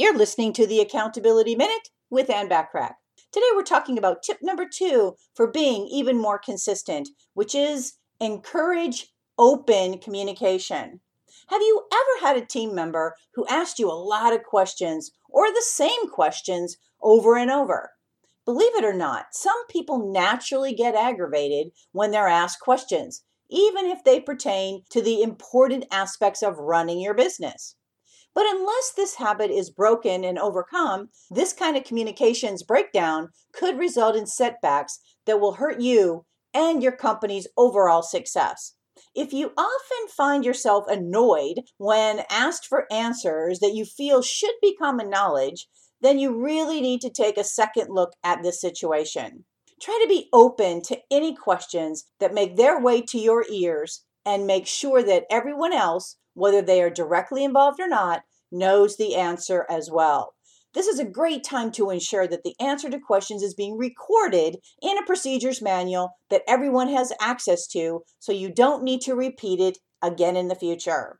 You're listening to the Accountability Minute with Ann Bachrach. Today we're talking about tip number two for being even more consistent, which is encourage open communication. Have you ever had a team member who asked you a lot of questions or the same questions over and over? Believe it or not, some people naturally get aggravated when they're asked questions, even if they pertain to the important aspects of running your business. But unless this habit is broken and overcome, this kind of communications breakdown could result in setbacks that will hurt you and your company's overall success. If you often find yourself annoyed when asked for answers that you feel should be common knowledge, then you really need to take a second look at this situation. Try to be open to any questions that make their way to your ears and make sure that everyone else whether they are directly involved or not, knows the answer as well. This is a great time to ensure that the answer to questions is being recorded in a procedures manual that everyone has access to so you don't need to repeat it again in the future.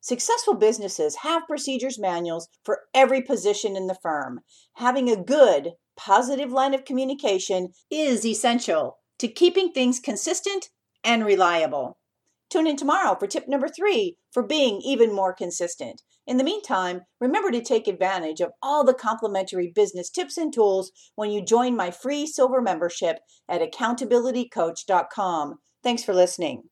Successful businesses have procedures manuals for every position in the firm. Having a good, positive line of communication is essential to keeping things consistent and reliable. Tune in tomorrow for tip number three for being even more consistent. In the meantime, remember to take advantage of all the complimentary business tips and tools when you join my free silver membership at accountabilitycoach.com. Thanks for listening.